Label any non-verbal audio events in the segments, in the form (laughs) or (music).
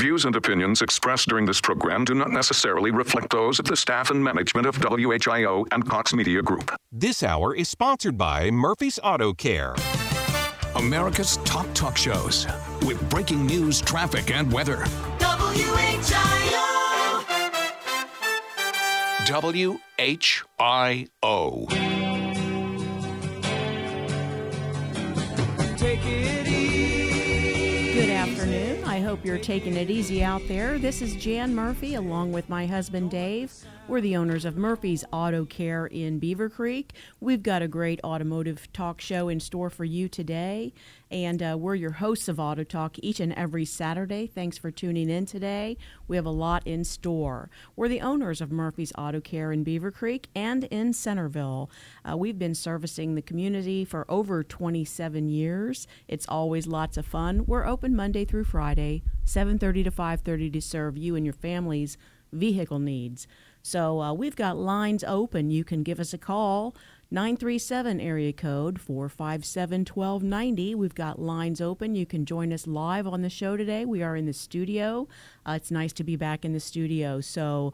views and opinions expressed during this program do not necessarily reflect those of the staff and management of WHIO and Cox Media Group. This hour is sponsored by Murphy's Auto Care. America's top talk shows with breaking news, traffic, and weather. WHIO. WHIO. Take it easy. Good afternoon. I hope you're taking it easy out there. This is Jan Murphy along with my husband Dave. We're the owners of Murphy's Auto Care in Beavercreek. We've got a great automotive talk show in store for you today, and uh, we're your hosts of Auto Talk each and every Saturday. Thanks for tuning in today. We have a lot in store. We're the owners of Murphy's Auto Care in Beavercreek and in Centerville. Uh, we've been servicing the community for over 27 years. It's always lots of fun. We're open Monday through Friday, 7:30 to 5:30 to serve you and your family's vehicle needs. So uh, we've got lines open. You can give us a call, 937 area code 457 1290. We've got lines open. You can join us live on the show today. We are in the studio. Uh, it's nice to be back in the studio. So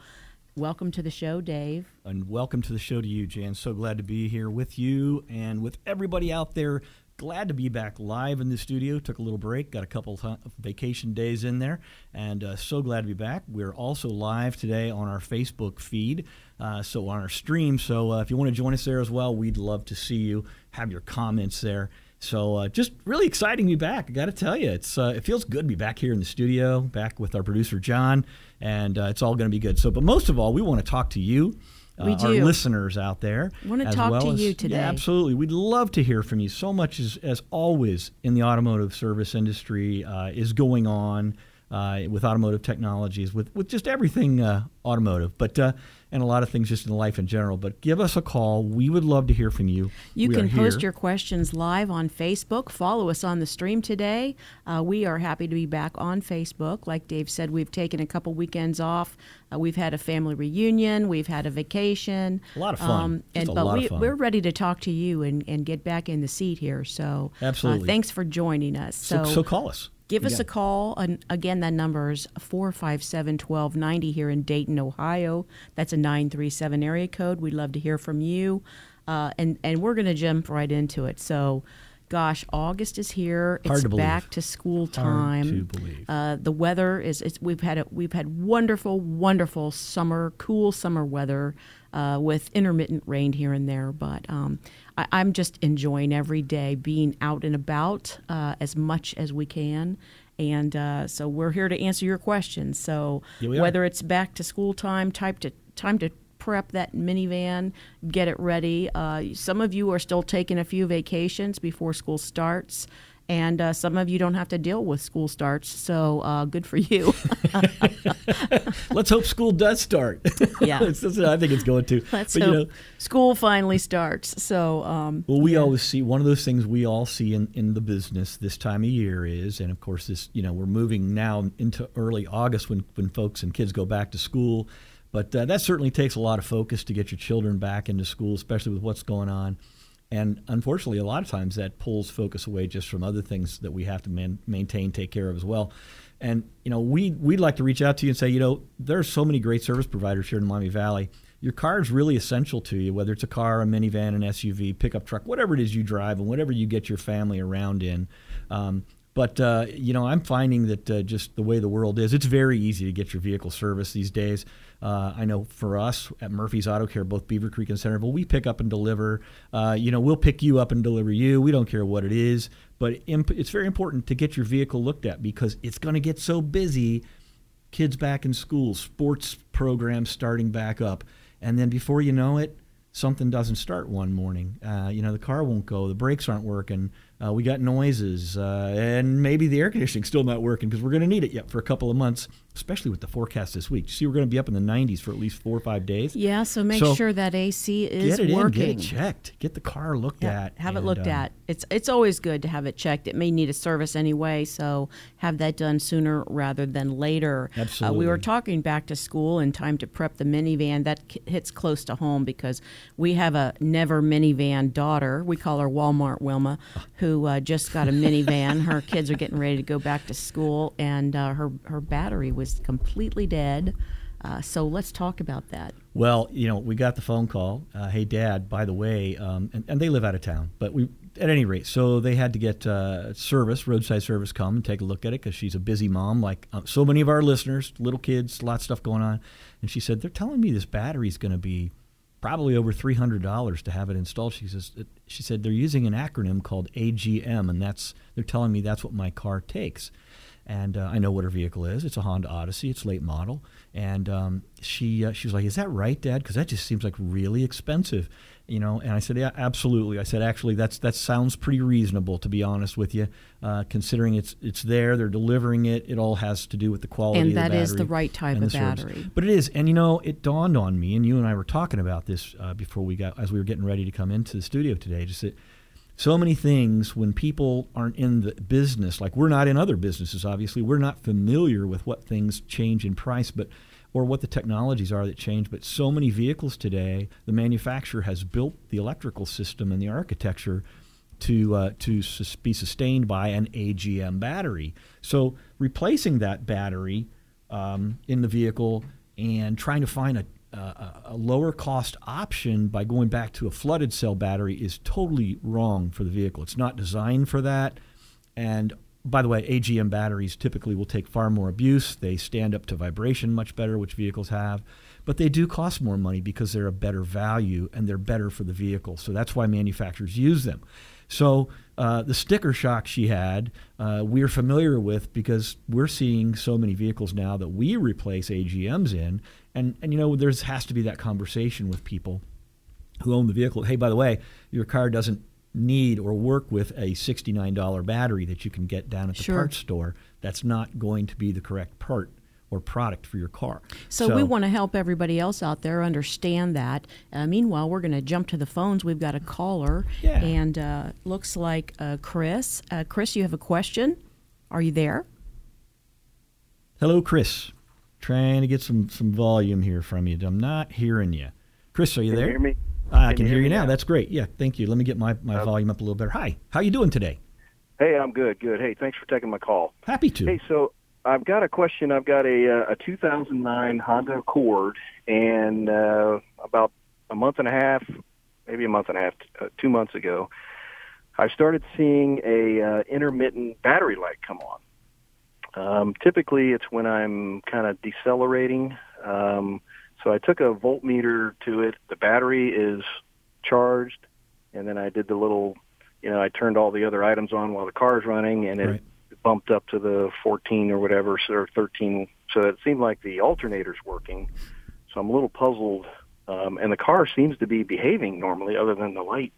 welcome to the show, Dave. And welcome to the show to you, Jan. So glad to be here with you and with everybody out there glad to be back live in the studio. Took a little break, got a couple vacation days in there, and uh, so glad to be back. We're also live today on our Facebook feed, uh, so on our stream. So uh, if you want to join us there as well, we'd love to see you. Have your comments there. So uh, just really exciting to be back. I got to tell you, it's uh, it feels good to be back here in the studio, back with our producer John, and uh, it's all going to be good. So, but most of all, we want to talk to you we uh, do. our listeners out there. Want to talk well to as- you today. Yeah, absolutely. We'd love to hear from you. So much as, as always in the automotive service industry uh, is going on uh, with automotive technologies, with, with just everything uh, automotive, but uh, and a lot of things just in life in general. But give us a call. We would love to hear from you. You We can post your questions live on Facebook. Follow us on the stream today. Uh, we are happy to be back on Facebook. Like Dave said, we've taken a couple weekends off. Uh, we've had a family reunion. We've had a vacation. A lot of fun. Just and but we, we're ready to talk to you and, and get back in the seat here. So Absolutely. Uh, thanks for joining us. So, so call us. Give us Yeah. a call. And again, that number is 457 1290 here in Dayton, Ohio. That's a 937 area code. We'd love to hear from you. Uh, and, and we're going to jump right into it. So, gosh, August is here. It's to back to school time. to believe. Uh, the weather is it's, we've had a, we've had wonderful, wonderful summer, cool summer weather uh, with intermittent rain here and there. But um, I, I'm just enjoying every day being out and about uh, as much as we can. And uh, so we're here to answer your questions. So are. whether it's back to school time, time to time to prep that minivan, get it ready. Uh, some of you are still taking a few vacations before school starts. And uh, some of you don't have to deal with school starts, so uh, good for you. (laughs) Let's hope school does start. Yeah. (laughs) I think it's going to. Let's But, hope you know, school finally starts. So, um, Well, we always see one of those things we all see in, in the business this time of year is, and of course, this you know we're moving now into early August when when folks and kids go back to school, but uh, that certainly takes a lot of focus to get your children back into school, especially with what's going on. And unfortunately, a lot of times that pulls focus away just from other things that we have to man- maintain, take care of as well. And you know, we we'd like to reach out to you and say, you know, there are so many great service providers here in Miami Valley. Your car is really essential to you, whether it's a car, a minivan, an SUV, pickup truck, whatever it is you drive, and whatever you get your family around in. Um, but uh, you know, I'm finding that uh, just the way the world is, it's very easy to get your vehicle serviced these days. Uh, I know for us at Murphy's Auto Care, both Beavercreek and Centerville, we pick up and deliver. Uh, you know, we'll pick you up and deliver you. We don't care what it is, but imp- it's very important to get your vehicle looked at because it's going to get so busy. Kids back in school, sports programs starting back up, and then before you know it, something doesn't start one morning. Uh, you know, the car won't go, the brakes aren't working, uh, we got noises, uh, and maybe the air conditioning's still not working because we're going to need it yet for a couple of months, especially with the forecast this week. You see, we're going to be up in the 90s for at least four or five days. yeah. So make So, sure that AC is get it working. in, get it checked, get the car looked Yeah, at. have it looked um, at. It's it's always good to have it checked. It may need a service anyway, so have that done sooner rather than later. Uh, we were talking back to school and time to prep the minivan. That k- hits close to home because we have a never minivan daughter. We call her Walmart Wilma, who who uh, just got a minivan. her (laughs) kids are getting ready to go back to school, and uh, her her battery was completely dead. Uh, so let's talk about that. Well, you know, we got the phone call. Uh, hey, Dad, by the way, um, and, and, they live out of town, but we, at any rate, so they had to get uh, service, roadside service, come and take a look at it because she's a busy mom, like uh, so many of our listeners, little kids, a lot of stuff going on. And she said, they're telling me this battery is going to be probably over three hundred dollars to have it installed. She says, she said they're using an acronym called AGM, and that's they're telling me that's what my car takes and uh, I know what her vehicle is. It's a Honda Odyssey. It's late model, and um, she uh, she was like, "Is that right, Dad? Because that just seems like really expensive." You know, and I said, "Yeah, absolutely." I said, "Actually, that's that sounds pretty reasonable, to be honest with you, uh, considering it's it's there. They're delivering it. It all has to do with the quality and of the battery. And that is the right type of battery. Service. But it is, and you know, it dawned on me, and you and I were talking about this uh, before we got as we were getting ready to come into the studio today. Just that so many things when people aren't in the business like we're not in other businesses obviously. We're not familiar with what things change in price but or what the technologies are that change but so many vehicles today the manufacturer has built the electrical system and the architecture to uh, to sus- be sustained by an AGM battery. So replacing that battery um, in the vehicle and trying to find a a lower cost option by going back to a flooded cell battery is totally wrong for the vehicle. It's not designed for that. And by the way, AGM batteries typically will take far more abuse. They stand up to vibration much better, which vehicles have. But they do cost more money because they're a better value and they're better for the vehicle. So that's why manufacturers use them. So uh, the sticker shock she had, uh, we're familiar with because we're seeing so many vehicles now that we replace AGMs in, and and you know there has to be that conversation with people who own the vehicle. Hey, by the way, your car doesn't need or work with a $69 battery that you can get down at the sure. parts store. That's not going to be the correct part or product for your car. So, so we want to help everybody else out there understand that. Uh, meanwhile, we're going to jump to the phones. We've got a caller, yeah. and uh, looks like uh, Chris. Uh, Chris, you have a question? Are you there? Hello, Chris. Trying to get some some volume here from you. I'm not hearing you. Chris, are you can there? You hear me? I can, can hear, you now. now. That's great. Yeah, thank you. Let me get my, my volume up a little better. Hi, how you doing today? Hey, I'm good. Good. Hey, thanks for taking my call. Happy to. Hey, so I've got a question. I've got a uh, a 2009 Honda Accord, and uh, about a month and a half, maybe a month and a half, uh, two months ago, I started seeing a uh, intermittent battery light come on. Um, typically, it's when I'm kind of decelerating. Um, so I took a voltmeter to it. The battery is charged, and then I did the little, you know, I turned all the other items on while the car's running, and it right bumped up to the 14 or whatever, or 13. So it seemed like the alternator's working. So I'm a little puzzled. Um, and the car seems to be behaving normally, other than the light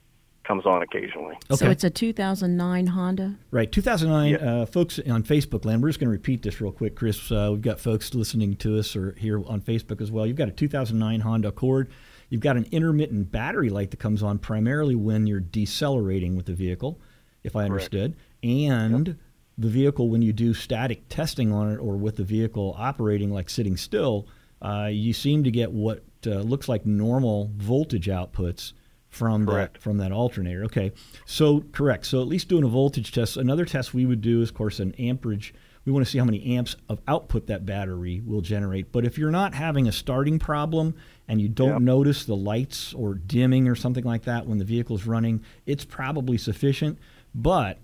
comes on occasionally. Okay. So it's a 2009 Honda? Right, 2009. Yeah. Uh, folks on Facebook land, we're just going to repeat this real quick, Chris. Uh, we've got folks listening to us or here on Facebook as well. You've got a 2009 Honda Accord. You've got an intermittent battery light that comes on primarily when you're decelerating with the vehicle, if I understood. Correct. And yep the vehicle when you do static testing on it or with the vehicle operating like sitting still, uh, you seem to get what uh, looks like normal voltage outputs from correct. that from that alternator. Okay, so correct. So at least doing a voltage test. Another test we would do is, of course, an amperage. We want to see how many amps of output that battery will generate. But if you're not having a starting problem and you don't yep. notice the lights or dimming or something like that when the vehicle is running, it's probably sufficient. But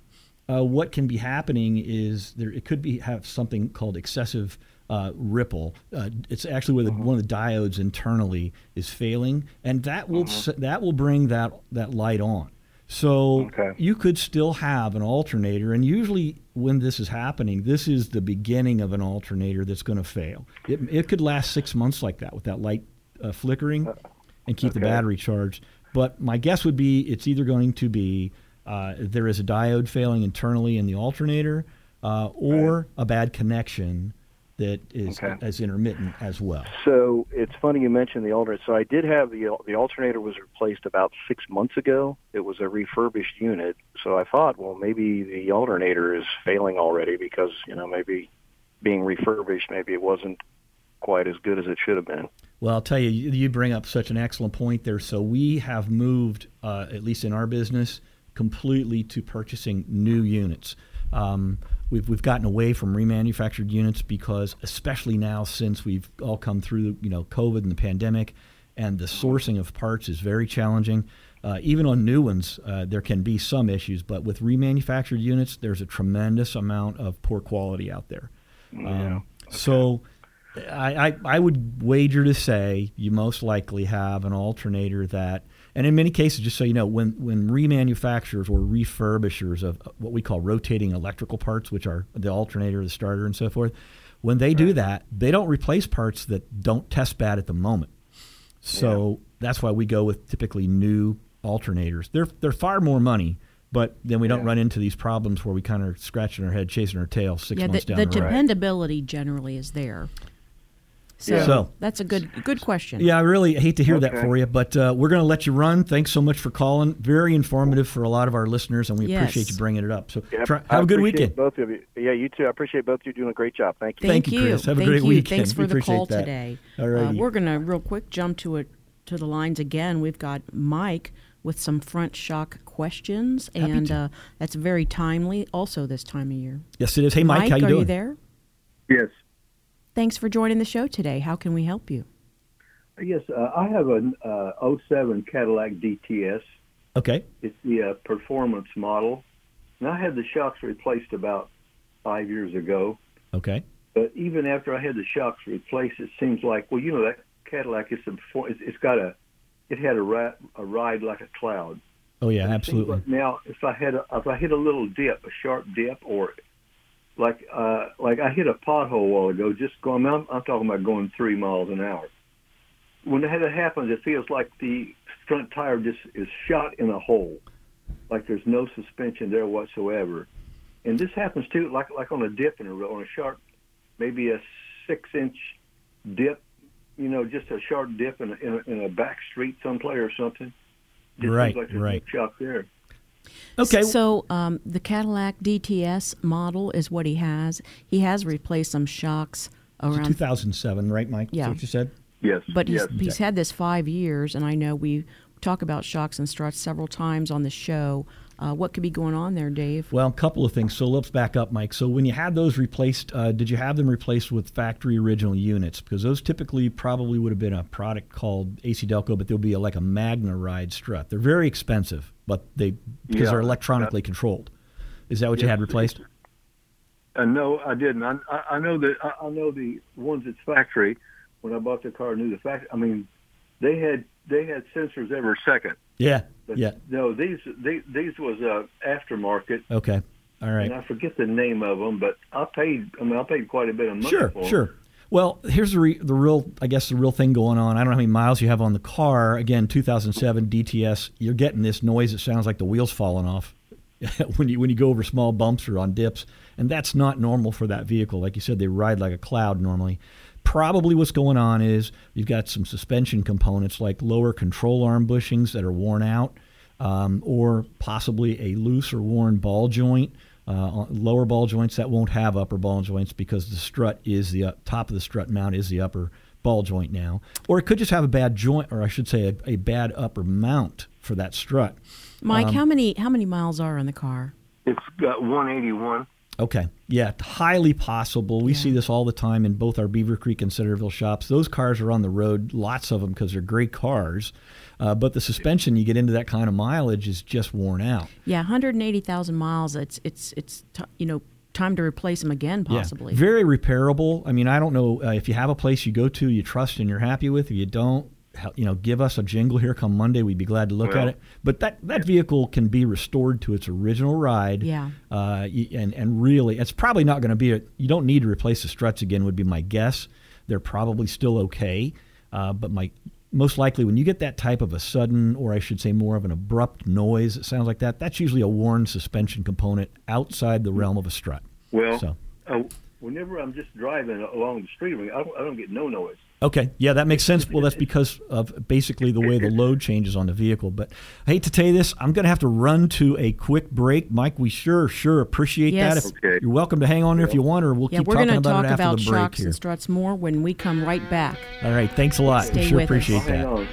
uh, what can be happening is there it could be have something called excessive uh, ripple. Uh, it's actually where the, mm-hmm. one of the diodes internally is failing, and that will mm-hmm. that will bring that that light on. So okay. you could still have an alternator, and usually when this is happening, this is the beginning of an alternator that's going to fail. It, it could last six months like that with that light uh, flickering and keep okay. the battery charged. But my guess would be it's either going to be uh, there is a diode failing internally in the alternator, uh, or right. a bad connection that is okay. as intermittent as well. So it's funny you mentioned the alternator. So I did have the the alternator was replaced about six months ago. It was a refurbished unit. So I thought, well, maybe the alternator is failing already because you know maybe being refurbished, maybe it wasn't quite as good as it should have been. Well, I'll tell you, you bring up such an excellent point there. So we have moved, uh, at least in our business, completely to purchasing new units. Um, we've, we've gotten away from remanufactured units because, especially now since we've all come through, you know, COVID and the pandemic, and the sourcing of parts is very challenging. Uh, even on new ones, uh, there can be some issues, but with remanufactured units, there's a tremendous amount of poor quality out there. Um, So I, I, I would wager to say you most likely have an alternator that, and in many cases, just so you know, when, when remanufacturers or refurbishers of what we call rotating electrical parts, which are the alternator, the starter, and so forth, when they do that, they don't replace parts that don't test bad at the moment. So that's why we go with typically new alternators. They're they're far more money, but then we don't run into these problems where we kind of scratching our head, chasing our tail six yeah, the, months down the the, road. dependability generally is there. So, Yeah. So- that's a good good question. Yeah, I really hate to hear that for you, but uh, we're going to let you run. Thanks so much for calling. Very informative for a lot of our listeners, and we Yes. appreciate you bringing it up. So Yep. try, have a good weekend. Both of you. Yeah, you too. I appreciate both of you doing a great job. Thank you. Thank you, Chris. Have a great you. weekend. Thanks for We the call that. today. All Uh, we're going to real quick jump to it to the lines again. We've got Mike with some front shock questions, Happy and uh, that's very timely. Also, this time of year. Yes, it is. Hey, Mike, how you are doing? you there? Yes. Thanks for joining the show today. How can we help you? Yes, uh, I have an uh, 07 Cadillac DTS. Okay. It's the uh, performance model. And I had the shocks replaced about five years ago. Okay. But even after I had the shocks replaced, it seems like, well, you know, that Cadillac is a, it's, it's got a, it had a, ri- a ride like a cloud. Oh yeah, absolutely. like now, if I had a, if I hit a little dip, a sharp dip, or like uh, like I hit a pothole a while ago, just going, I'm, I'm talking about going three miles an hour. When that happens, it feels like the front tire just is shot in a hole, like there's no suspension there whatsoever. And this happens too, like like on a dip in a road, on a sharp, maybe a six inch dip, you know, just a sharp dip in a, in a, in a back street someplace or something. Just Right, like right. shock there. Okay. So um, the Cadillac DTS model is what he has. He has replaced some shocks It's around 2007, right, Mike? Is that Yeah. what you said? Yes. But he's, yes. he's had this five years, and I know we talk about shocks and struts several times on the show. Uh, what could be going on there, Dave? Well, a couple of things. So let's back up, Mike. So when you had those replaced, uh, did you have them replaced with factory original units? Because those typically probably would have been a product called AC Delco, but they'll be a, like a MagneRide strut. They're very expensive, but they because Yeah, they're electronically controlled. Is that what you had replaced? Uh, no, I didn't. I, I, I know that I, I know the ones that's factory. When I bought the car, I knew the fact. I mean, they had they had sensors every second. Yeah. But Yeah. no, these these, these was uh, aftermarket, Okay. All right. and I forget the name of them. But I paid. I mean, I paid quite a bit of money Sure, sure. Well, here's the re- the real, I guess, the real thing going on. I don't know how many miles you have on the car. Again, 2007 DTS. You're getting this noise. It sounds like the wheels falling off (laughs) when you when you go over small bumps or on dips, and that's not normal for that vehicle. Like you said, they ride like a cloud normally. Probably what's going on is you've got some suspension components like lower control arm bushings that are worn out, um, or possibly a loose or worn ball joint. Uh, lower ball joints that won't have upper ball joints because the strut is the up, top of the strut mount is the upper ball joint now, or it could just have a bad joint, or I should say a, a bad upper mount for that strut. Mike, Um, how many how many miles are on the car? It's got 181. Okay. Yeah, highly possible. We see this all the time in both our Beavercreek and Centerville shops. Those cars are on the road, lots of them because they're great cars. Uh, but the suspension, you get into that kind of mileage, is just worn out. Yeah, 180,000 miles. It's it's it's t- you know time to replace them again Yeah. possibly. Very repairable. I mean, I don't know uh, if you have a place you go to, you trust and you're happy with. If you don't, you know, give us a jingle here come Monday. We'd be glad to look at it. But that, that vehicle can be restored to its original ride. Yeah. Uh, and and really, it's probably not going to be. A, you don't need to replace the struts again. Would be my guess. They're probably still okay. Uh, but my most likely when you get that type of a sudden, or I should say more of an abrupt noise, it sounds like that. That's usually a worn suspension component outside the realm of a strut. Well, So. uh, whenever I'm just driving along the street, I don't, I don't get no noise. Okay, yeah, that makes sense. Well, that's because of basically the way the load changes on the vehicle. But I hate to tell you this, I'm going to have to run to a quick break. Mike, we sure, sure appreciate Yes. that. If, Okay. You're welcome to hang on there if you want, or we'll yeah, keep we're talking to about talk it after about the break shocks here. and struts more when we come right back. All right, thanks a lot. Stay we sure with us. appreciate Hang that.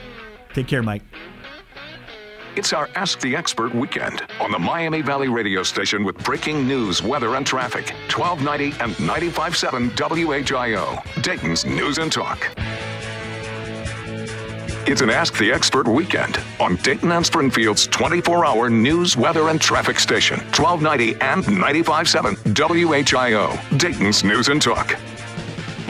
Take care, Mike. It's our Ask the Expert weekend on the Miami Valley radio station with breaking news, weather, and traffic. 1290 and 95.7 WHIO, Dayton's News and Talk. It's an Ask the Expert weekend on Dayton and Springfield's 24 hour news, weather, and traffic station. 1290 and 95.7 WHIO, Dayton's News and Talk.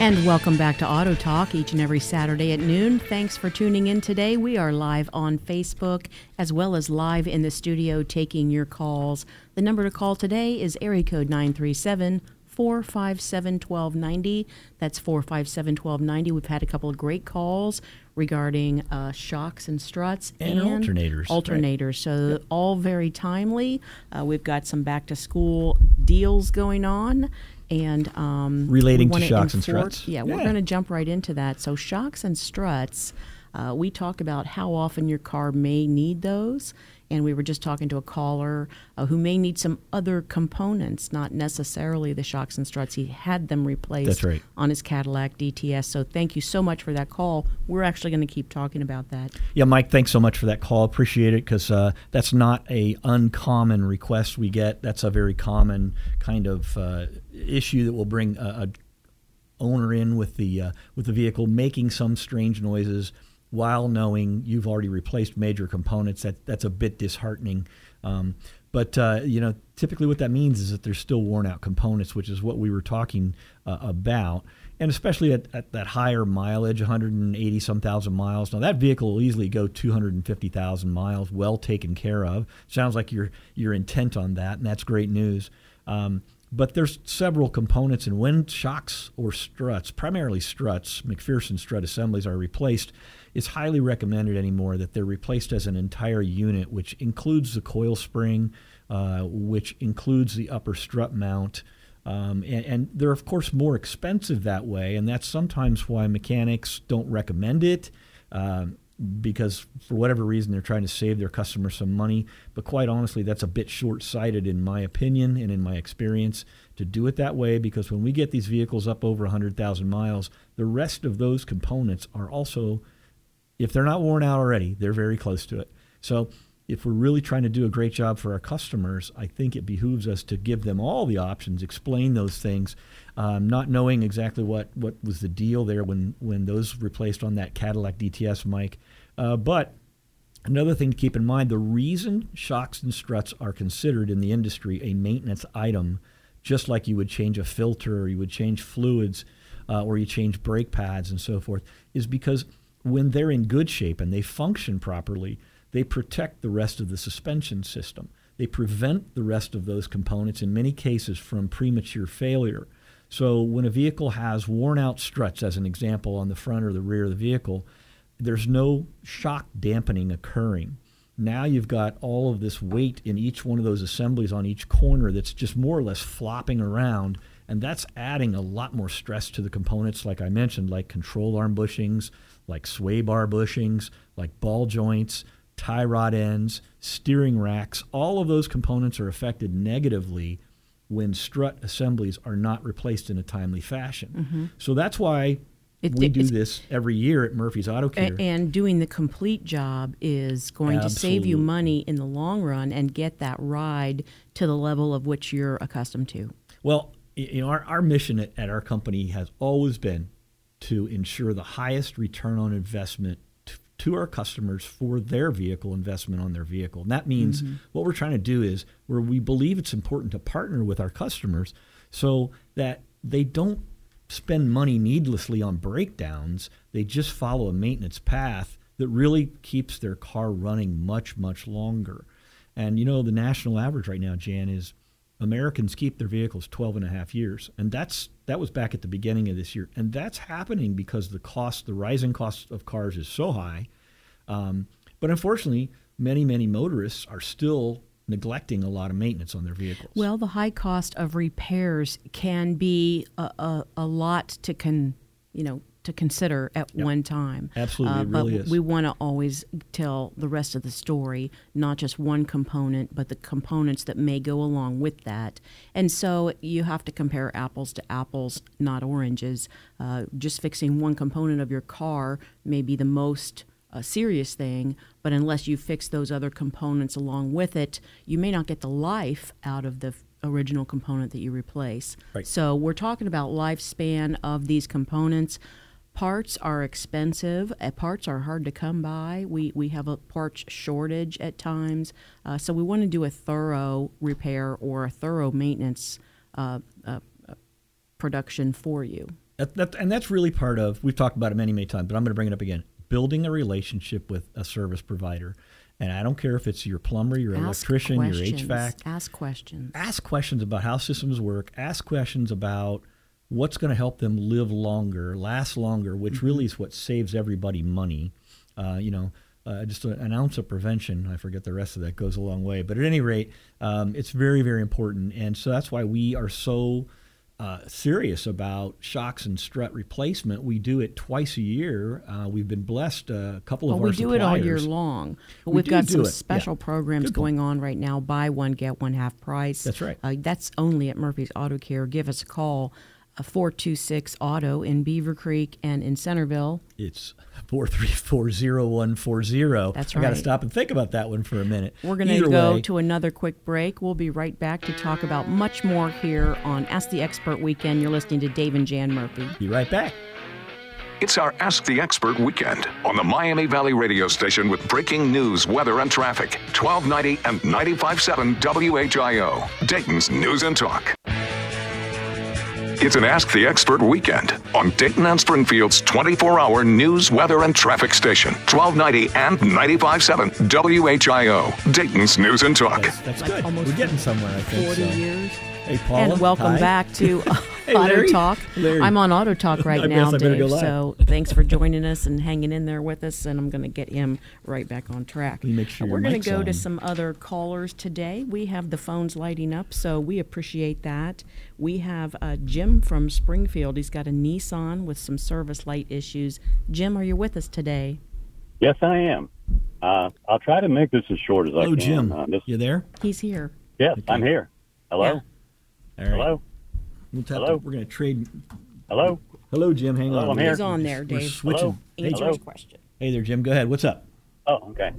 And welcome back to Auto Talk each and every Saturday at noon. Thanks for tuning in today. We are live on Facebook as well as live in the studio taking your calls. The number to call today is area code 937 457 1290. That's 457 1290. We've had a couple of great calls regarding uh, shocks and struts And alternators, right. Alternators. So, all very timely. Uh, we've got some back to school deals going on. And um, Relating to wanna shocks and struts? Yeah, we're going to jump right into that. So, shocks and struts, uh, we talk about how often your car may need those. And we were just talking to a caller uh, who may need some other components, not necessarily the shocks and struts. He had them replaced right. on his Cadillac DTS. So, thank you so much for that call. We're actually going to keep talking about that. Yeah, Mike, thanks so much for that call. Appreciate it because uh, that's not a uncommon request we get. That's a very common kind of uh, issue that will bring a, a owner in with the uh, with the vehicle making some strange noises while knowing you've already replaced major components. That that's a bit disheartening. Um, but uh, you know, typically what that means is that there's still worn out components, which is what we were talking uh, about. And especially at, at that higher mileage, 180 some thousand miles. Now that vehicle will easily go 250,000 miles, well taken care of. Sounds like you're you're intent on that, and that's great news. Um, but there's several components, and when shocks or struts, primarily struts, MacPherson strut assemblies are replaced, it's highly recommended anymore that they're replaced as an entire unit, which includes the coil spring, uh, which includes the upper strut mount. Um, and, and they're, of course, more expensive that way, and that's sometimes why mechanics don't recommend it. Um, because for whatever reason they're trying to save their customers some money. But quite honestly, that's a bit short sighted in my opinion and in my experience to do it that way because when we get these vehicles up over 100,000 miles, the rest of those components are also, if they're not worn out already, they're very close to it. So if we're really trying to do a great job for our customers, I think it behooves us to give them all the options, explain those things, um, not knowing exactly what, what was the deal there when, when those replaced on that Cadillac DTS Mike. Uh, but another thing to keep in mind the reason shocks and struts are considered in the industry a maintenance item, just like you would change a filter or you would change fluids uh, or you change brake pads and so forth, is because when they're in good shape and they function properly, they protect the rest of the suspension system. They prevent the rest of those components, in many cases, from premature failure. So, when a vehicle has worn out struts, as an example, on the front or the rear of the vehicle, there's no shock dampening occurring. Now you've got all of this weight in each one of those assemblies on each corner that's just more or less flopping around, and that's adding a lot more stress to the components, like I mentioned, like control arm bushings, like sway bar bushings, like ball joints, tie rod ends, steering racks. All of those components are affected negatively when strut assemblies are not replaced in a timely fashion. Mm-hmm. So that's why It- we do this every year at Murphy's Auto Care. And doing the complete job is going to save you money in the long run and get that ride to the level of which you're accustomed to. Well, you know, our, our mission at, at our company has always been to ensure the highest return on investment t- to our customers for their vehicle investment on their vehicle. And that means mm-hmm. what we're trying to do is where we believe it's important to partner with our customers so that they don't spend money needlessly on breakdowns. They just follow a maintenance path that really keeps their car running much, much longer. And you know, the national average right now, Jan, is Americans keep their vehicles 12 and a half years. And that's that was back at the beginning of this year. And that's happening because the cost, the rising cost of cars is so high. Um, but unfortunately, many, many motorists are still neglecting a lot of maintenance on their vehicles. Well, the high cost of repairs can be a, a, a lot to con, you know, to consider at one time. Absolutely, Uh, it really but is. we want to always tell the rest of the story, not just one component, but the components that may go along with that. And so you have to compare apples to apples, not oranges. Uh, just fixing one component of your car may be the most a serious thing, but unless you fix those other components along with it, you may not get the life out of the f- original component that you replace. Right. So we're talking about lifespan of these components. Parts are expensive. Uh, parts are hard to come by. We we have a parts shortage at times. Uh, so we want to do a thorough repair or a thorough maintenance uh, uh, production for you. That, that, and that's really part of, we've talked about it many, many times, but I'm going to bring it up again. Building a relationship with a service provider. And I don't care if it's your plumber, your Ask electrician, your questions. HVAC. Ask questions. Ask questions about how systems work. Ask questions about what's going to help them live longer, last longer, which Mm-hmm. really is what saves everybody money. Uh, you know, uh, just an ounce of prevention, I forget the rest of that, goes a long way. But at any rate, um, it's very, very important. And so that's why we are so uh, serious about shocks and strut replacement. We do it twice a year. Uh, we've been blessed uh, a couple of Well, of we our do it all year long. We we've got some it, yeah. special programs Good point. going on right now. Buy one, get one half price. That's right. Uh, that's only at Murphy's Auto Care. Give us a call, uh, 426 Auto in Beavercreek and in Centerville. It's four three four zero one four zero. That's right. I got to stop and think about that one for a minute. We're going to go way, to another quick break. We'll be right back to talk about much more here on Ask the Expert Weekend. You're listening to Dave and Jan Murphy. Be right back. It's our Ask the Expert weekend on the Miami Valley radio station with breaking news, weather, and traffic. 1290 and 95.7 WHIO, Dayton's News and Talk. It's an Ask the Expert weekend on Dayton and Springfield's 24 hour news, weather, and traffic station. 1290 and 95.7 WHIO, Dayton's News and Talk. That's, that's good. almost We're getting somewhere, I think. 40 so. years. Hey, Paula. and welcome hi. back to (laughs) Hey, Auto Talk. Larry. I'm on Auto Talk (laughs) right I now, guess I better Dave. go. So thanks for joining us and hanging in there with us. And I'm going to get him right back on track. Let make sure We're going to go to some other callers today. We have the phones lighting up, so we appreciate that. We have uh, Jim from Springfield. He's got a Nissan with some service light issues. Jim, are you with us today? Yes, I am. Uh, I'll try to make this as short as I Hello, can. Oh, Jim. Uh, this, You there? He's here. yes, I'm here. Hello? Yeah. All right. Hello? We'll tap Hello? to- we're going to trade. Hello? Hello, Jim. Hang Hello, on. I'm here. He's on there, We're Dave. switching. Hello? Hey, Answer Hello? his question. hey there, Jim. Go ahead. What's up? Oh, okay.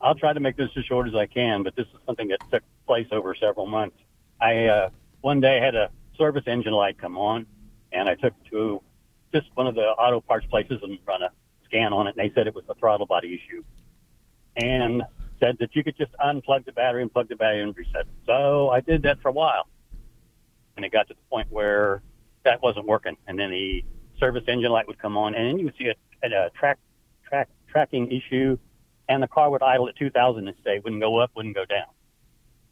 I'll try to make this as short as I can, but this is something that took place over several months. I uh, one day had a service engine light come on, and I took to just one of the auto parts places and run a scan on it, and they said it was a throttle body issue, and said that you could just unplug the battery and plug the battery and reset. it. So I did that for a while, and it got to the point where that wasn't working, and then the service engine light would come on, and then you would see a, a track track tracking issue and the car would idle at 2,000 and stay, wouldn't go up, wouldn't go down.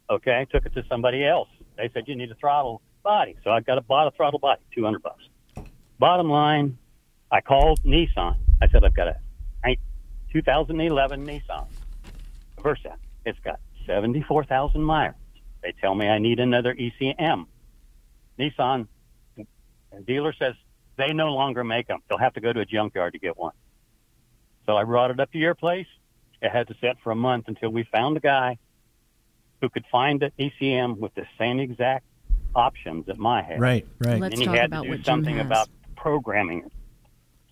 Okay, took it to somebody else. They said you need a throttle body, so I got a bought a throttle body, 200 bucks. Bottom line, I called Nissan. I said I've got a 2011 Nissan Versa. It's got 74,000 miles. They tell me I need another ECM. Nissan dealer says they no longer make them. They'll have to go to a junkyard to get one. So I brought it up to your place. It had to sit for a month until we found a guy who could find an ECM with the same exact options that my had. Right, right. Let's and he talk had about to do something about programming it.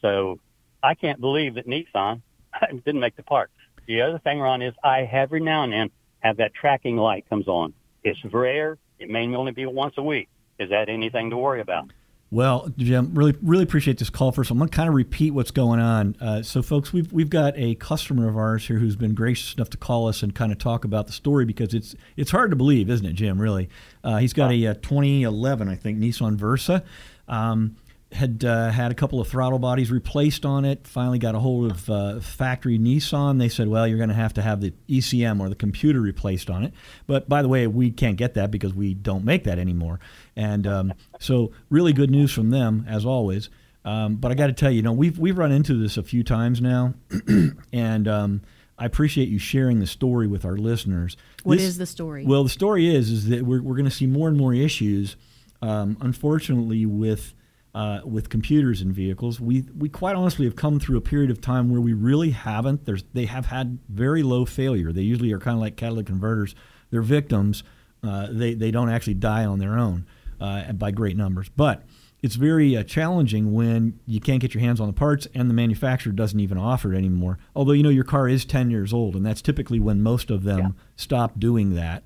So I can't believe that Nissan (laughs) didn't make the part. The other thing, Ron, is I every now and then have that tracking light comes on. It's rare. It may only be once a week. Is that anything to worry about? Well, Jim, really, really appreciate this call. First, I'm going to kind of repeat what's going on. Uh, so, folks, we've we've got a customer of ours here who's been gracious enough to call us and kind of talk about the story because it's it's hard to believe, isn't it, Jim? Really, uh, he's got a, uh 2011, I think, Nissan Versa. Um, had uh, had a couple of throttle bodies replaced on it. Finally, got a hold of uh, factory Nissan. They said, "Well, you're going to have to have the ECM or the computer replaced on it." But by the way, we can't get that because we don't make that anymore. And um, so, really good news from them as always. Um, but I got to tell you, you know, we've we've run into this a few times now, (clears throat) and um, I appreciate you sharing the story with our listeners. What This- is the story? Well, the story is is that we're we're going to see more and more issues, um, unfortunately, with uh, with computers and vehicles. We we quite honestly have come through a period of time where we really haven't. There's they have had very low failure. They usually are kind of like catalytic converters. They're victims. Uh, they they don't actually die on their own uh, by great numbers, but. it's very uh, challenging when you can't get your hands on the parts and the manufacturer doesn't even offer it anymore. Although you know your car is 10 years old, and that's typically when most of them Yeah. stop doing that.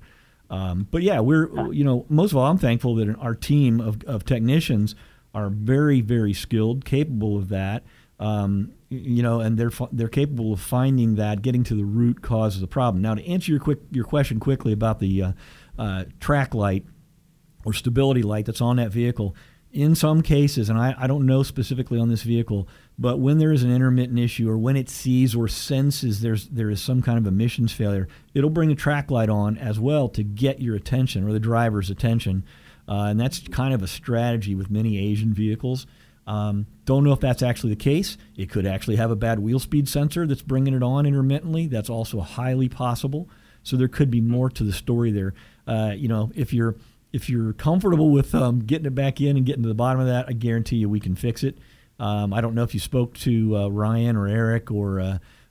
Um, but yeah, we're you know most of all, I'm thankful that our team of, of technicians are very very skilled, capable of that. Um, you know, and they're they're capable of finding that, getting to the root cause of the problem. Now, to answer your quick your question quickly about the uh, uh, track light or stability light that's on that vehicle. In some cases, and I, I don't know specifically on this vehicle, but when there is an intermittent issue or when it sees or senses there's there is some kind of emissions failure, it'll bring a track light on as well to get your attention or the driver's attention. Uh, and that's kind of a strategy with many Asian vehicles. Um, don't know if that's actually the case. It could actually have a bad wheel speed sensor that's bringing it on intermittently. That's also highly possible. So there could be more to the story there. Uh, you know, if you're if you're comfortable with um, getting it back in and getting to the bottom of that, I guarantee you we can fix it. Um, I don't know if you spoke to uh, Ryan or Eric or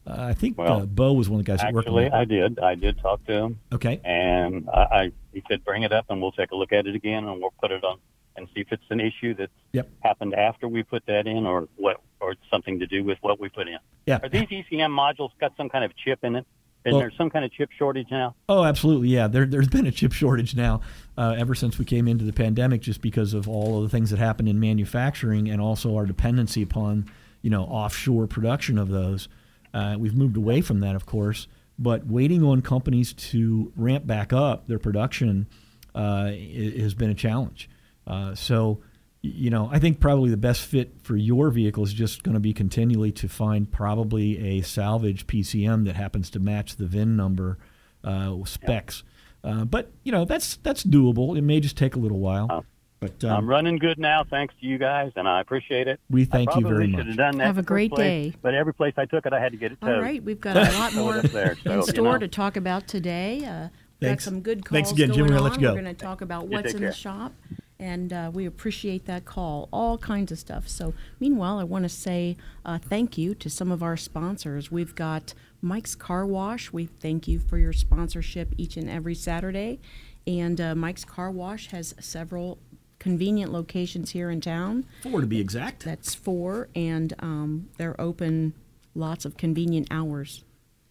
uh, uh, I think Well, uh, Bo was one of the guys that worked Actually. I did. I did talk to him, Okay. and I, I he said bring it up, and we'll take a look at it again, and we'll put it on and see if it's an issue that Yep. happened after we put that in, or what, or something to do with what we put in. Yeah. Are these ECM modules got some kind of chip in it? Is Well- there some kind of chip shortage now? Oh, absolutely. Yeah, there, there's been a chip shortage now uh, ever since we came into the pandemic, just because of all of the things that happened in manufacturing and also our dependency upon you know offshore production of those. Uh, we've moved away from that, of course, but waiting on companies to ramp back up their production uh, has been a challenge. Uh, so, you know, I think probably the best fit for your vehicle is just going to be continually to find probably a salvage PCM that happens to match the VIN number uh, specs. Uh, but you know, that's that's doable. It may just take a little while. But I'm um, running good now, thanks to you guys, and I appreciate it. we thank I you probably very should much. have done that. Have a great place, day. But every place I took it, I had to get it towed. right, we've got (laughs) a lot more there, so, in you store know. to talk about today. Uh, got Thanks. some good calls Thanks again, Jim. We're gonna let you go. We're going to talk about what's take in the shop, and uh, we appreciate that call. All kinds of stuff. So, meanwhile, I want to say uh, thank you to some of our sponsors. We've got Mike's Car Wash. We thank you for your sponsorship each and every Saturday, and uh, Mike's Car Wash has several convenient locations here in town. Four to be exact. That's four, and um, they're open lots of convenient hours.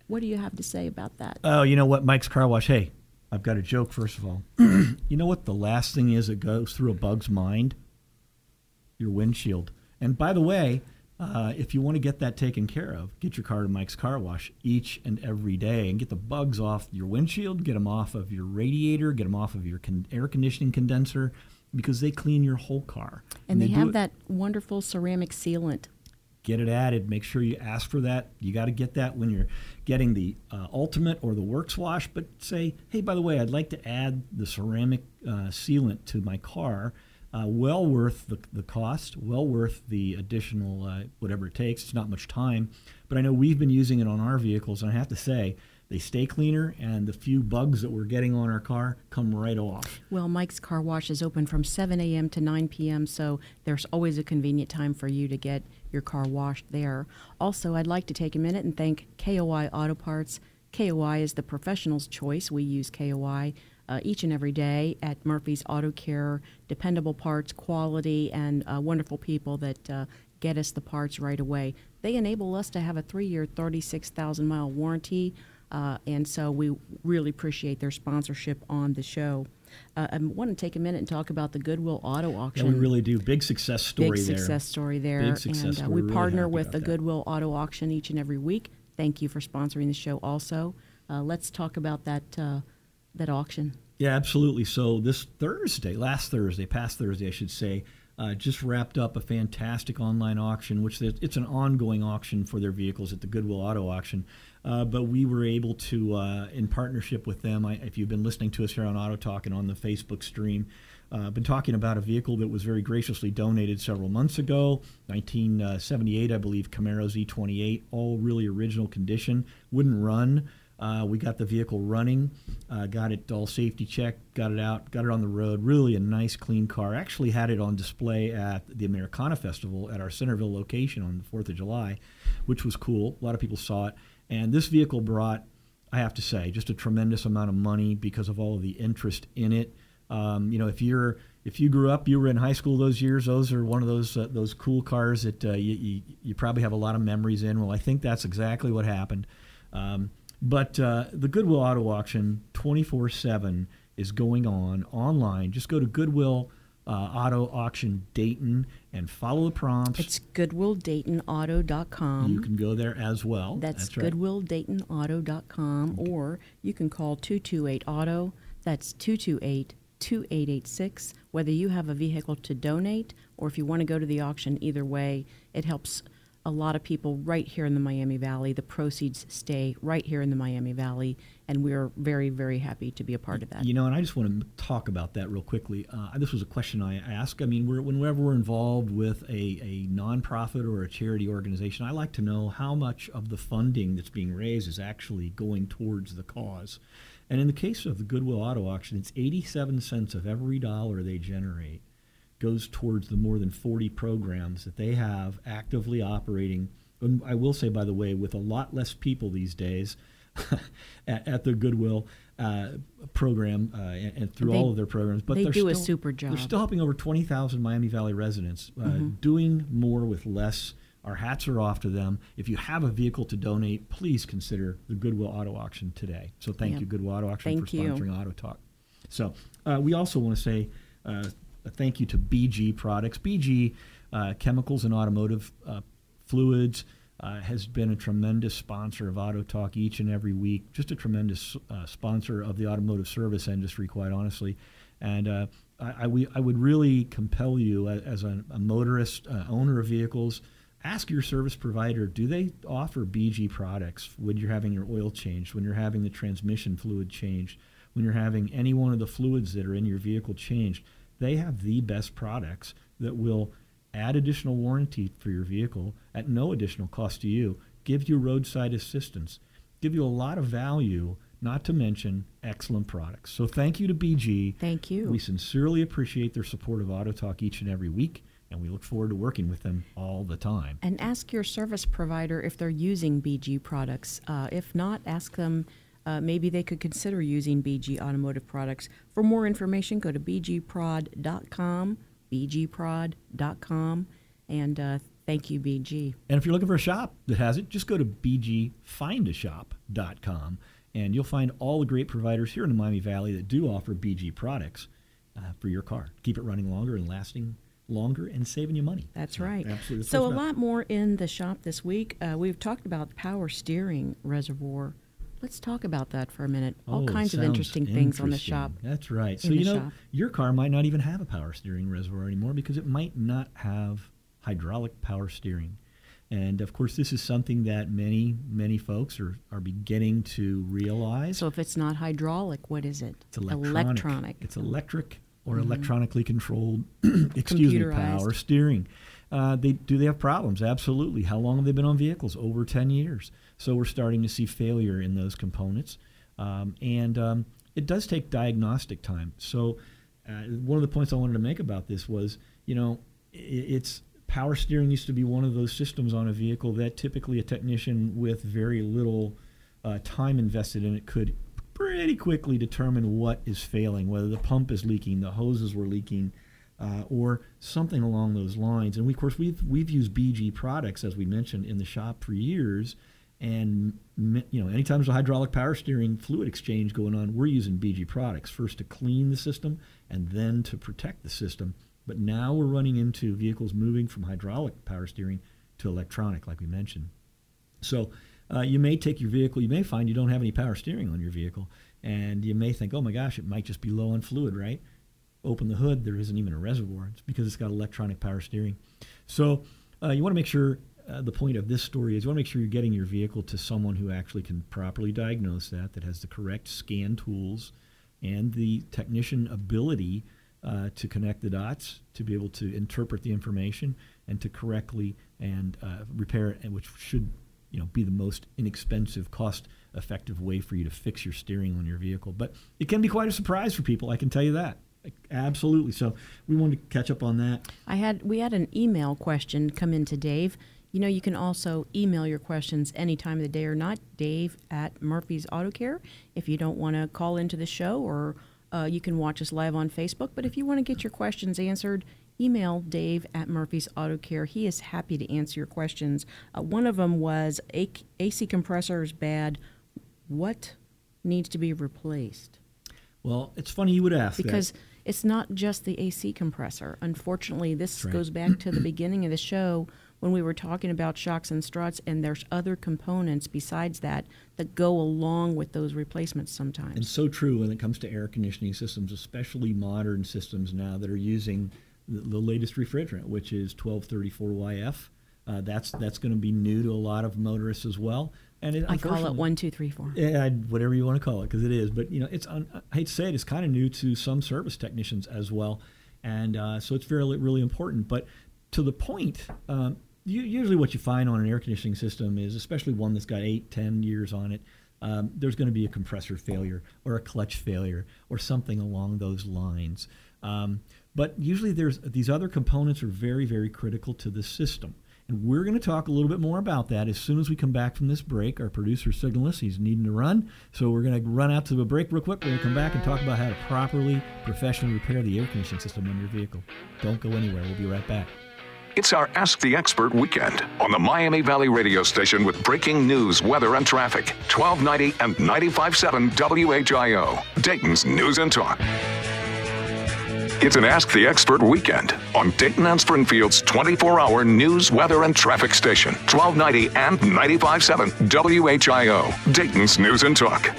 What do you have to say about that? Oh, you know what, Mike's Car Wash. Hey, I've got a joke. First of all, (clears throat) you know what the last thing is that goes through a bug's mind? Your windshield. And by the way, uh, if you want to get that taken care of, get your car to Mike's Car Wash each and every day and get the bugs off your windshield, get them off of your radiator, get them off of your con- air conditioning condenser, because they clean your whole car. And they do have that wonderful ceramic sealant. get it added. Make sure you ask for that. You got to get that when you're getting the uh, Ultimate or the Works Wash. But say, hey, by the way, I'd like to add the ceramic uh, sealant to my car. Uh, well worth the, the cost, well worth the additional uh, whatever it takes. It's not much time. But I know we've been using it on our vehicles, and I have to say, they stay cleaner, and the few bugs that we're getting on our car come right off. Well, Mike's Car Wash is open from 7 a.m. to 9 p.m., so there's always a convenient time for you to get your car washed there. Also, I'd like to take a minute and thank KOI Auto Parts. KOI is the professional's choice. We use KOI uh, each and every day at Murphy's Auto Care. Dependable parts, quality, and uh, wonderful people that uh, get us the parts right away. They enable us to have a three year, 36,000 mile warranty. Uh, and so we really appreciate their sponsorship on the show. Uh, I want to take a minute and talk about the Goodwill Auto Yeah, Auction. we really do. Big success story Big there. success story there. Big success and uh, story. we Really partner with the that. Goodwill Auto Auction each and every week. Thank you for sponsoring the show. Also, uh, let's talk about that uh, that auction. Yeah, absolutely. So this Thursday, last Thursday, past Thursday, I should say, uh, just wrapped up a fantastic online auction, which it's an ongoing auction for their vehicles at the Goodwill Auto Auction. Uh, but we were able to, uh, in partnership with them, I, if you've been listening to us here on Auto Talk and on the Facebook stream, uh, been talking about a vehicle that was very graciously donated several months ago, 1978, I believe, Camaro Z28, all really original condition, wouldn't run. Uh, we got the vehicle running, uh, got it all safety checked, got it out, got it on the road. Really a nice, clean car. Actually had it on display at the Americana Festival at our Centerville location on the 4th of July, which was cool. A lot of people saw it. And this vehicle brought, I have to say, just a tremendous amount of money because of all of the interest in it. Um, you know, if you're if you grew up, you were in high school those years. Those are one of those uh, those cool cars that uh, you, you, you probably have a lot of memories in. Well, I think that's exactly what happened. Um, but uh, the Goodwill Auto Auction, twenty four seven, is going on online. Just go to Goodwill uh, Auto Auction Dayton and follow the prompts. It's goodwilldaytonauto.com. you can go there as well. That's, right. goodwilldaytonauto.com, or you can call 228 Auto. That's 228 2886. Whether you have a vehicle to donate or if you want to go to the auction, either way, it helps a lot of people right here in the Miami Valley. The proceeds stay right here in the Miami Valley, and we're very, very happy to be a part of that. You know, and I just want to talk about that real quickly. Uh, this was a question I asked. I mean, we're, whenever we're involved with a, a nonprofit or a charity organization, I like to know how much of the funding that's being raised is actually going towards the cause. And in the case of the Goodwill Auto Auction, it's 87 cents of every dollar they generate goes towards the more than 40 programs that they have actively operating. And I will say, by the way, with a lot less people these days (laughs) at, at the Goodwill uh, program uh, and, and, through They- all of their programs. But they they're do a still- super job. They're still helping over 20,000 Miami Valley residents, uh, Mhm. doing more with less. Our hats are off to them. If you have a vehicle to donate, please consider the Goodwill Auto Auction today. So thank Yeah. you, Goodwill Auto Auction, Thank for you. sponsoring Auto Talk. So uh, we also want to say uh, a thank you to BG Products. BG uh, Chemicals and Automotive uh, Fluids uh, has been a tremendous sponsor of Auto Talk each and every week. Just a tremendous uh, sponsor of the automotive service industry, quite honestly. And uh, I, I, we, I would really compel you as a, a motorist, uh, owner of vehicles, ask your service provider do they offer BG products when you're having your oil changed, when you're having the transmission fluid changed, when you're having any one of the fluids that are in your vehicle changed. They have the best products that will add additional warranty for your vehicle at no additional cost to you, give you roadside assistance, give you a lot of value, not to mention excellent products. So thank you to BG. Thank you. We sincerely appreciate their support of Auto Talk each and every week, and we look forward to working with them all the time. And ask your service provider if they're using BG products. Uh, if not, ask them. Uh, maybe they could consider using BG automotive products. For more information, go to bgprod.com, bgprod.com, and uh, thank you, BG. And if you're looking for a shop that has it, just go to bgfindashop.com and you'll find all the great providers here in the Miami Valley that do offer BG products uh, for your car. Keep it running longer and lasting longer and saving you money. That's So, right. Absolutely. That's So, a lot more in the shop this week. Uh, we've talked about power steering reservoir. Let's talk about that for a minute. All Oh, kinds of sounds interesting things on the shop. That's right. So you know, shop. your car might not even have a power steering reservoir anymore because it might not have hydraulic power steering. And of course, this is something that many, many folks are, are beginning to realize. So, if it's not hydraulic, what is it? It's electronic. Electronic. It's electric or Mhm. electronically controlled. (clears throat) excuse me, power steering. Uh, they do they have problems? Absolutely. How long have they been on vehicles? Over ten years. So we're starting to see failure in those components, um, and um, it does take diagnostic time. So uh, one of the points I wanted to make about this was, you know, i it's power steering used to be one of those systems on a vehicle that typically a technician with very little uh, time invested in it could pretty quickly determine what is failing, whether the pump is leaking, the hoses were leaking, uh, or something along those lines. And we, of course, we've we've used BG products as we mentioned in the shop for years. And you know, anytime there's a hydraulic power steering fluid exchange going on, we're using BG products first to clean the system and then to protect the system. But now we're running into vehicles moving from hydraulic power steering to electronic, like we mentioned. So uh, you may take your vehicle, you may find you don't have any power steering on your vehicle, and you may think, oh my gosh, it might just be low on fluid, right? Open the hood, there isn't even a reservoir. It's because it's got electronic power steering. So uh, you want to make sure. Uh, the point of this story is you want to make sure you're getting your vehicle to someone who actually can properly diagnose that, that has the correct scan tools and the technician ability uh, to connect the dots, to be able to interpret the information, and to correctly and uh, repair it, which should you know be the most inexpensive, cost-effective way for you to fix your steering on your vehicle. But it can be quite a surprise for people. I can tell you that. Absolutely. So we wanted to catch up on that. I had we had an email question come in to Dave. You know, you can also email your questions any time of the day or not. Dave at Murphy's Auto Care. If you don't want to call into the show or Uh, you can watch us live on Facebook, but if you want to get your questions answered, email Dave at Murphy's Auto Care. He is happy to answer your questions. Uh, one of them was A- AC compressor is bad. What needs to be replaced? Well, it's funny you would ask because that. It's not just the AC compressor. Unfortunately, this right. goes back to the beginning of the show when we were talking about shocks and struts, and there's other components besides that that go along with those replacements sometimes. And so true when it comes to air conditioning systems, especially modern systems now that are using the, the latest refrigerant, which is 1234YF. Uh, that's that's going to be new to a lot of motorists as well. And it, I call it one, two, three, four. Yeah, whatever you want to call it, because it is. But you know, it's un- I hate to say it, it's kind of new to some service technicians as well, and uh, so it's really really important. But to the point, um, u- usually what you find on an air conditioning system is, especially one that's got eight, ten years on it, um, there's going to be a compressor failure or a clutch failure or something along those lines. Um, but usually, there's these other components are very very critical to the system. And we're going to talk a little bit more about that as soon as we come back from this break. Our producer signal us; he's needing to run. So we're going to run out to a break real quick. We're going to come back and talk about how to properly, professionally repair the air conditioning system on your vehicle. Don't go anywhere. We'll be right back. It's our Ask the Expert weekend on the Miami Valley radio station with breaking news, weather, and traffic. 1290 and 95.7 WHIO, Dayton's News and Talk. It's an Ask the Expert weekend on Dayton and Springfield's 24 hour news, weather, and traffic station. 1290 and 95.7 WHIO, Dayton's News and Talk.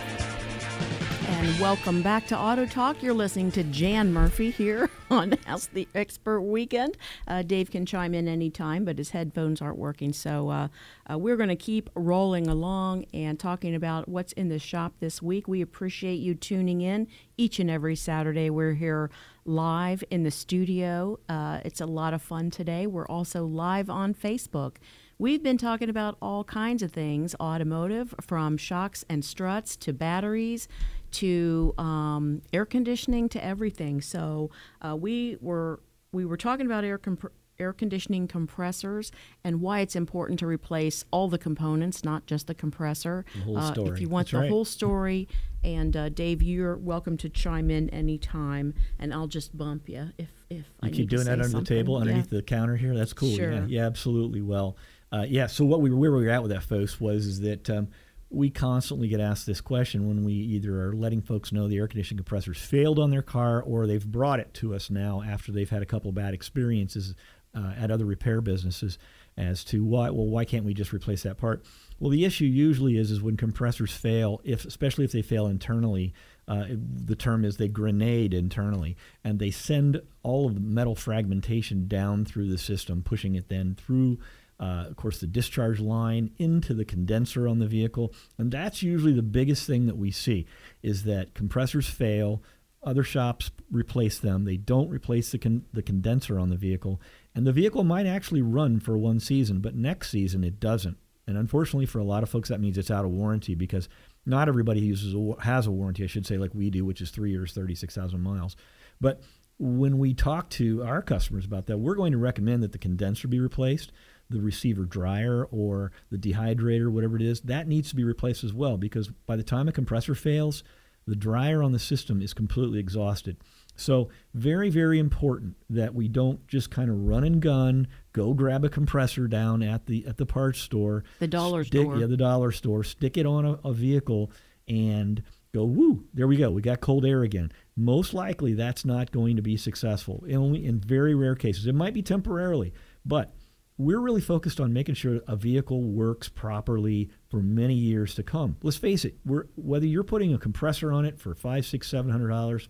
And welcome back to Auto Talk. You're listening to Jan Murphy here (laughs) on Ask the Expert Weekend. Uh, Dave can chime in anytime, but his headphones aren't working. So uh, uh, we're going to keep rolling along and talking about what's in the shop this week. We appreciate you tuning in each and every Saturday. We're here live in the studio. Uh, it's a lot of fun today. We're also live on Facebook. We've been talking about all kinds of things automotive, from shocks and struts to batteries to um, air conditioning to everything. So uh, we were we were talking about air comp- air conditioning compressors and why it's important to replace all the components, not just the compressor. The whole Uh, if you want That's the right. whole story, and uh, Dave, you're welcome to chime in anytime, and I'll just bump you if if I You need keep doing that under something. the table, Yeah. underneath the counter here. That's cool. Sure. Yeah, yeah, absolutely. Well, uh, yeah. So what we where we were at with that, folks, was is that um, we constantly get asked this question when we either are letting folks know the air conditioning compressors failed on their car, or they've brought it to us now after they've had a couple bad experiences uh, at other repair businesses as to why. Well, why can't we just replace that part? Well, the issue usually is is when compressors fail, if especially if they fail internally. Uh, the term is they grenade internally, and they send all of the metal fragmentation down through the system, pushing it then through, uh, of course, the discharge line into the condenser on the vehicle, and that's usually the biggest thing that we see is that compressors fail. Other shops replace them. They don't replace the con- the condenser on the vehicle, and the vehicle might actually run for one season, but next season it doesn't. And unfortunately, for a lot of folks, that means it's out of warranty because not everybody uses a, has a warranty, I should say, like we do, which is three years, 36,000 miles. But when we talk to our customers about that, we're going to recommend that the condenser be replaced, the receiver dryer or the dehydrator, whatever it is, that needs to be replaced as well because by the time a compressor fails, the dryer on the system is completely exhausted. So, very, very important that we don't just kind of run and gun, go grab a compressor down at the at the parts store, The dollar stick- store. yeah, the dollar store, stick it on a, a vehicle, and go. Woo! There we go. We got cold air again. Most likely, that's not going to be successful. Only in very rare cases, it might be temporarily, but we're really focused on making sure a vehicle works properly for many years to come. Let's face it, whether you're putting a compressor on it for five, six, seven hundred dollars,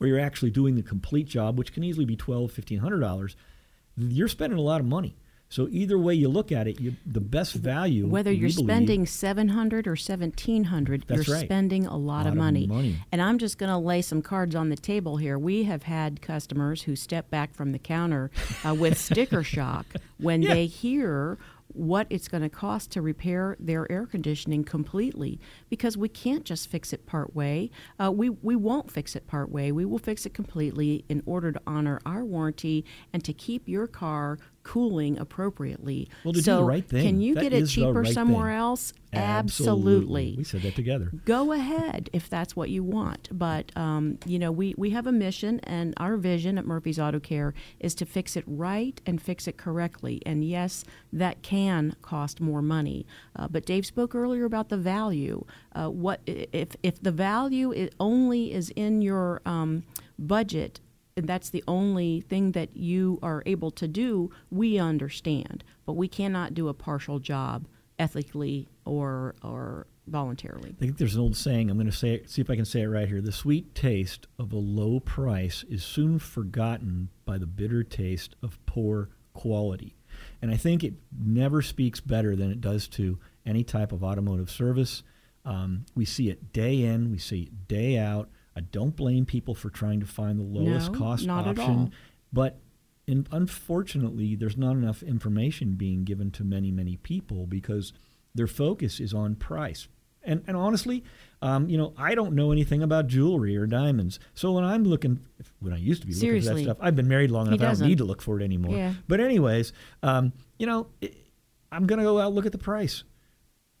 or you're actually doing the complete job, which can easily be twelve, fifteen hundred dollars, you're spending a lot of money. So either way you look at it, you, the best value, Whether you're believe- spending seven hundred or seventeen hundred, you're right. spending a lot, Lot of of money. money. And I'm just going to lay some cards on the table here. We have had customers who step back from the counter uh, with (laughs) sticker shock when Yeah. they hear what it's going to cost to repair their air conditioning completely because we can't just fix it part way. Uh, we, we won't fix it part way. We will fix it completely in order to honor our warranty and to keep your car cooling appropriately. Well, to do the right thing. can you That get it cheaper right somewhere thing. else? Absolutely. We said that together. Go ahead if that's what you want. But um, you know, we we have a mission, and our vision at Murphy's Auto Care is to fix it right and fix it correctly. And yes, that can cost more money. Uh, but Dave spoke earlier about the value. Uh, what if if the value only is in your um, budget? And that's the only thing that you are able to do, we understand. But we cannot do a partial job ethically or or voluntarily. I think there's an old saying. I'm going to say it, see if I can say it right here. The sweet taste of a low price is soon forgotten by the bitter taste of poor quality. And I think it never speaks better than it does to any type of automotive service. Um, we see it day in, we see it day out. I don't blame people for trying to find the lowest No, cost option, but in, unfortunately, there's not enough information being given to many, many people because their focus is on price. And, and honestly, um, you know, I don't know anything about jewelry or diamonds. So when I'm looking, when I used to be looking for that stuff, I've been married long enough. I don't need to look for it anymore. Yeah. But anyways, um, you know, it, I'm going to go out and look at the price,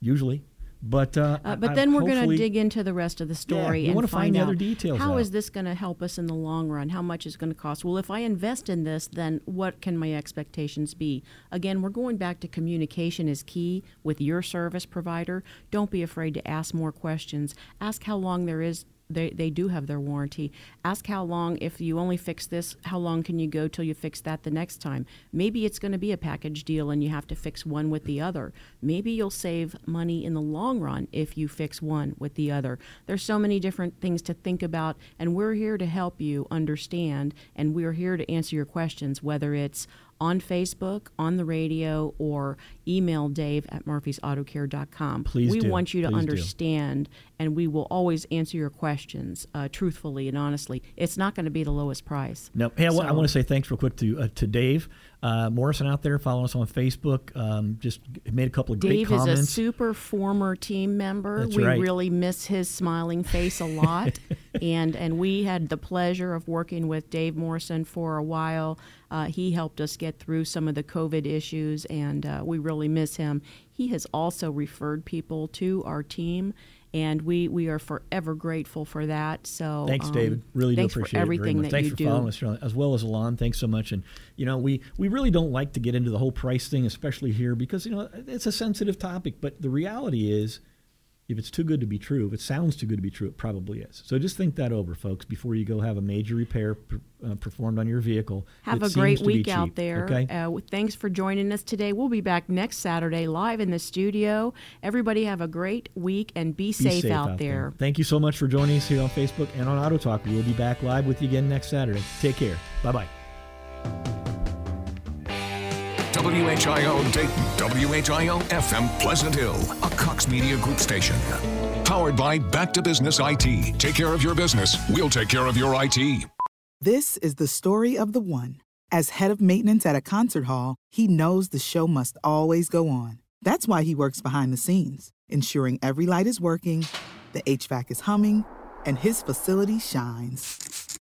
usually. But uh, Uh, but I- then we're going to dig into the rest of the story we and find other details How out. is this going to help us in the long run? How much is going to cost? Well, if I invest in this, then what can my expectations be? Again, we're going back to communication is key with your service provider. Don't be afraid to ask more questions. Ask how long there is. They, they do have their warranty. Ask how long, if you only fix this, how long can you go till you fix that the next time? Maybe it's going to be a package deal and you have to fix one with the other. Maybe you'll save money in the long run if you fix one with the other. There's so many different things to think about, and we're here to help you understand, and we're here to answer your questions, whether it's on Facebook, on the radio, or email Dave at murphysautocare.com. Please we do. want you to Please do. understand, and we will always answer your questions uh, truthfully and honestly. It's not going to be the lowest price. No, hey, I, I want to say thanks real quick to uh, to Dave uh, Morrison out there following us on Facebook. Um, just made a couple of Dave great comments. Dave is a super former team member. That's we right. really miss his smiling face a lot, (laughs) and and we had the pleasure of working with Dave Morrison for a while. Uh, he helped us get through some of the COVID issues, and uh, we really miss him. He has also referred people to our team, and we, we are forever grateful for that. So Thanks, um, David. Really do appreciate for everything it very much. that Thanks you for do. following us, as well as Alon. Thanks so much. And you know, we we really don't like to get into the whole price thing, especially here, because you know it's a sensitive topic. But the reality is, if it's too good to be true, if it sounds too good to be true, it probably is. So just think that over, folks, before you go have a major repair per- uh, performed on your vehicle. Have a great seems to be week out there. Okay. Uh, thanks for joining us today. We'll be back next Saturday live in the studio. Everybody have a great week and be, Be safe, out, there. Thank you so much for joining us here on Facebook and on Auto Talk. We'll be back live with you again next Saturday. Take care. Bye bye. WHIO Dayton, WHIO FM Pleasant Hill, a Cox Media Group station. Powered by Back to Business IT. Take care of your business, we'll take care of your IT. This is the story of the one. As head of maintenance at a concert hall, he knows the show must always go on. That's why he works behind the scenes, ensuring every light is working, the HVAC is humming, and his facility shines.